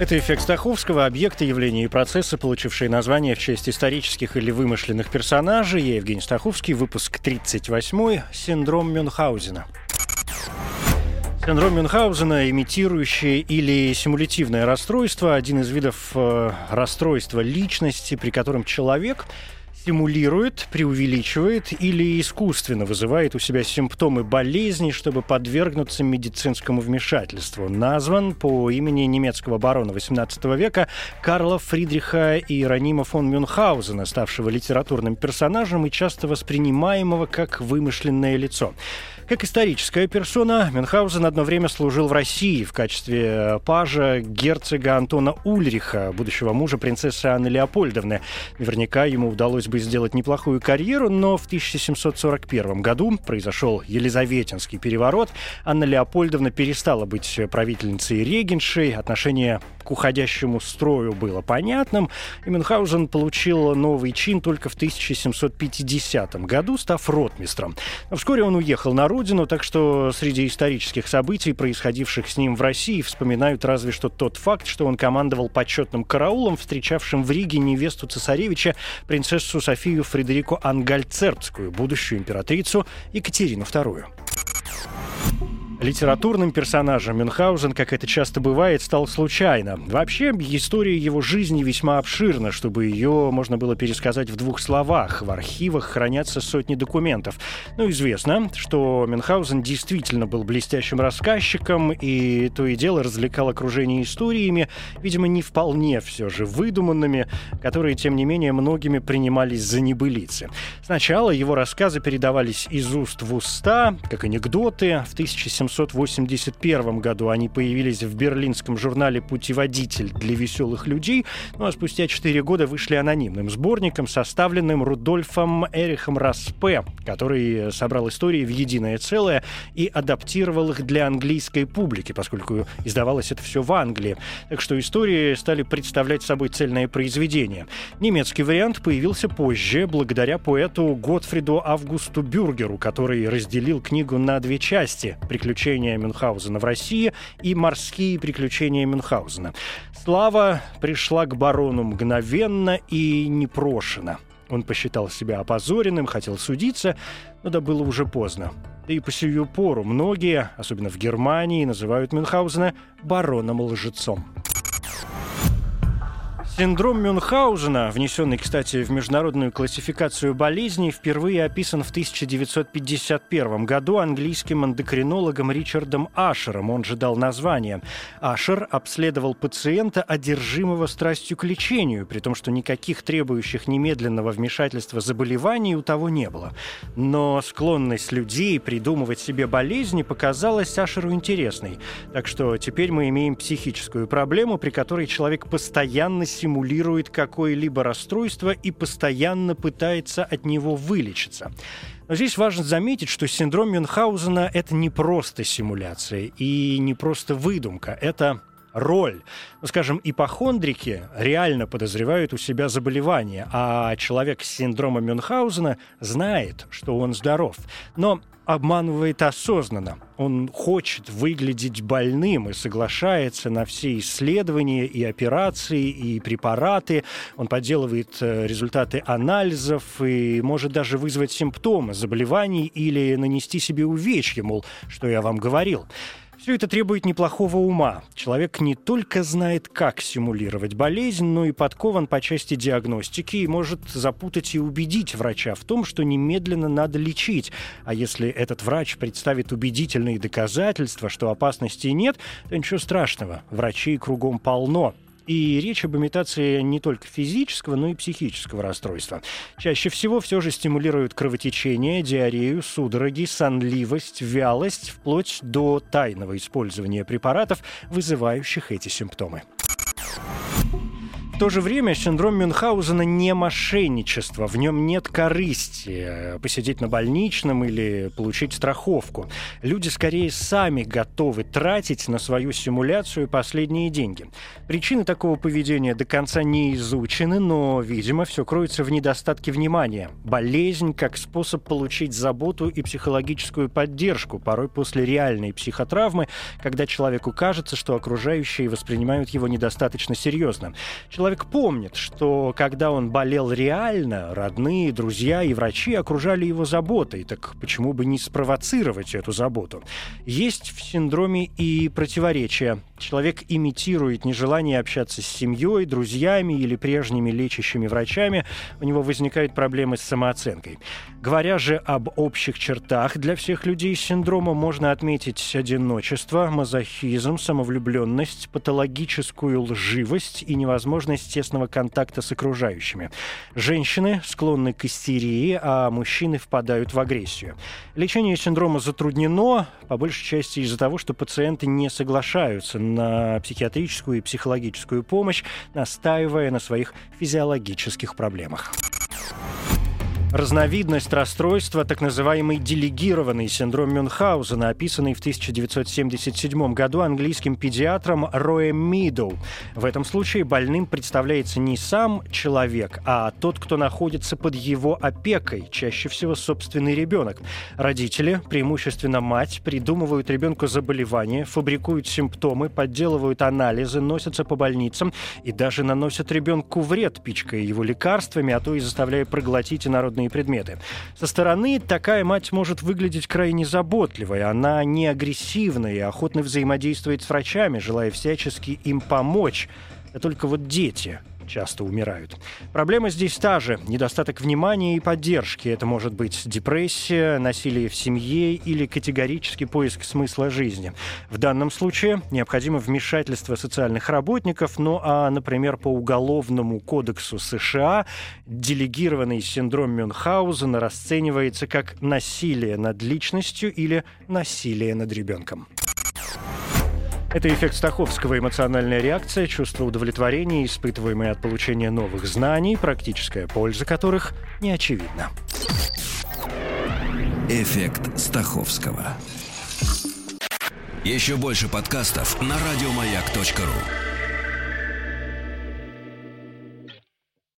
Это эффект Стаховского, объекты, явления и процессы, получившие название в честь исторических или вымышленных персонажей. Я Евгений Стаховский, выпуск 38 «Синдром Мюнхгаузена». Синдром Мюнхгаузена, имитирующее или симулятивное расстройство, один из видов э, расстройства личности, при котором человек симулирует, преувеличивает или искусственно вызывает у себя симптомы болезни, чтобы подвергнуться медицинскому вмешательству. Назван по имени немецкого барона XVIII века Карла Фридриха Иеронима фон Мюнхгаузена, ставшего литературным персонажем и часто воспринимаемого как вымышленное лицо. Как историческая персона, Мюнхгаузен одно время служил в России в качестве пажа герцога Антона Ульриха, будущего мужа принцессы Анны Леопольдовны. Наверняка ему удалось бы сделать неплохую карьеру, но в 1741 году произошел Елизаветинский переворот. Анна Леопольдовна перестала быть правительницей регеншей. Отношение к уходящему строю было понятным, и Мюнхгаузен получил новый чин только в 1750 году, став ротмистром. Но вскоре он уехал на родину, так что среди исторических событий, происходивших с ним в России, вспоминают разве что тот факт, что он командовал почетным караулом, встречавшим в Риге невесту цесаревича, принцессу Софию Фредерику Ангальцербскую, будущую императрицу Екатерину II. Литературным персонажем Мюнхгаузен, как это часто бывает, стал случайно. Вообще, история его жизни весьма обширна, чтобы ее можно было пересказать в двух словах. В архивах хранятся сотни документов. Ну, известно, что Мюнхгаузен действительно был блестящим рассказчиком и то и дело развлекал окружение историями, видимо, не вполне все же выдуманными, которые, тем не менее, многими принимались за небылицы. Сначала его рассказы передавались из уст в уста, как анекдоты. В 1700 1881 году они появились в берлинском журнале «Путеводитель для веселых людей», ну а спустя 4 года вышли анонимным сборником, составленным Рудольфом Эрихом Распе, который собрал истории в единое целое и адаптировал их для английской публики, поскольку издавалось это все в Англии. Так что истории стали представлять собой цельное произведение. Немецкий вариант появился позже, благодаря поэту Готфриду Августу Бюргеру, который разделил книгу на две части «Приключения приключения Мюнхгаузена в России и морские приключения Мюнхгаузена. Слава пришла к барону мгновенно и непрошено. Он посчитал себя опозоренным, хотел судиться, но да было уже поздно. Да и по сию пору многие, особенно в Германии, называют Мюнхгаузена бароном-лжецом. Синдром Мюнхгаузена, внесенный, кстати, в международную классификацию болезней, впервые описан в 1951 году английским эндокринологом Ричардом Ашером. Он же дал название. Ашер обследовал пациента, одержимого страстью к лечению, при том, что никаких требующих немедленного вмешательства заболеваний у того не было. Но склонность людей придумывать себе болезни показалась Ашеру интересной. Так что теперь мы имеем психическую проблему, при которой человек постоянно симулирует симулирует какое-либо расстройство и постоянно пытается от него вылечиться. Но здесь важно заметить, что синдром Мюнхгаузена – это не просто симуляция и не просто выдумка, это роль. Ну, скажем, ипохондрики реально подозревают у себя заболевание, а человек с синдромом Мюнхгаузена знает, что он здоров. Но обманывает осознанно. Он хочет выглядеть больным и соглашается на все исследования и операции, и препараты. Он подделывает э, результаты анализов и может даже вызвать симптомы заболеваний или нанести себе увечья, мол, что я вам говорил. Все это требует неплохого ума. Человек не только знает, как симулировать болезнь, но и подкован по части диагностики и может запутать и убедить врача в том, что немедленно надо лечить. А если этот врач представит убедительные доказательства, что опасности нет, то ничего страшного. Врачей кругом полно. И речь об имитации не только физического, но и психического расстройства. Чаще всего все же стимулируют кровотечение, диарею, судороги, сонливость, вялость, вплоть до тайного использования препаратов, вызывающих эти симптомы. То же время синдром Мюнхгаузена не мошенничество, в нем нет корысти, посидеть на больничном или получить страховку. Люди скорее сами готовы тратить на свою симуляцию последние деньги. Причины такого поведения до конца не изучены, но, видимо, все кроется в недостатке внимания. Болезнь как способ получить заботу и психологическую поддержку, порой после реальной психотравмы, когда человеку кажется, что окружающие воспринимают его недостаточно серьезно. Человек помнит, что когда он болел реально, родные, друзья и врачи окружали его заботой, так почему бы не спровоцировать эту заботу? Есть в синдроме и противоречия. Человек имитирует нежелание общаться с семьей, друзьями или прежними лечащими врачами. У него возникают проблемы с самооценкой. Говоря же об общих чертах, для всех людей с синдромом можно отметить одиночество, мазохизм, самовлюбленность, патологическую лживость и невозможность тесного контакта с окружающими. Женщины склонны к истерии, а мужчины впадают в агрессию. Лечение синдрома затруднено, по большей части из-за того, что пациенты не соглашаются на психиатрическую и психологическую помощь, настаивая на своих физиологических проблемах. Разновидность расстройства, так называемый делегированный синдром Мюнхгаузена, описанный в 1977 году английским педиатром Роем Мидоу. В этом случае больным представляется не сам человек, а тот, кто находится под его опекой, чаще всего собственный ребенок. Родители, преимущественно мать, придумывают ребенку заболевания, фабрикуют симптомы, подделывают анализы, носятся по больницам и даже наносят ребенку вред, пичкая его лекарствами, а то и заставляя проглотить инородные бесполезные предметы. Со стороны такая мать может выглядеть крайне заботливой. Она не агрессивная и охотно взаимодействует с врачами, желая всячески им помочь. А только вот дети часто умирают. Проблема здесь та же – недостаток внимания и поддержки. Это может быть депрессия, насилие в семье или категорический поиск смысла жизни. В данном случае необходимо вмешательство социальных работников, ну а, например, по Уголовному кодексу США делегированный синдром Мюнхгаузена расценивается как насилие над личностью или насилие над ребенком. Это эффект Стаховского, эмоциональная реакция, чувство удовлетворения, испытываемое от получения новых знаний, практическая польза которых не очевидна. Эффект Стаховского. Еще больше подкастов на радиомаяк.ру.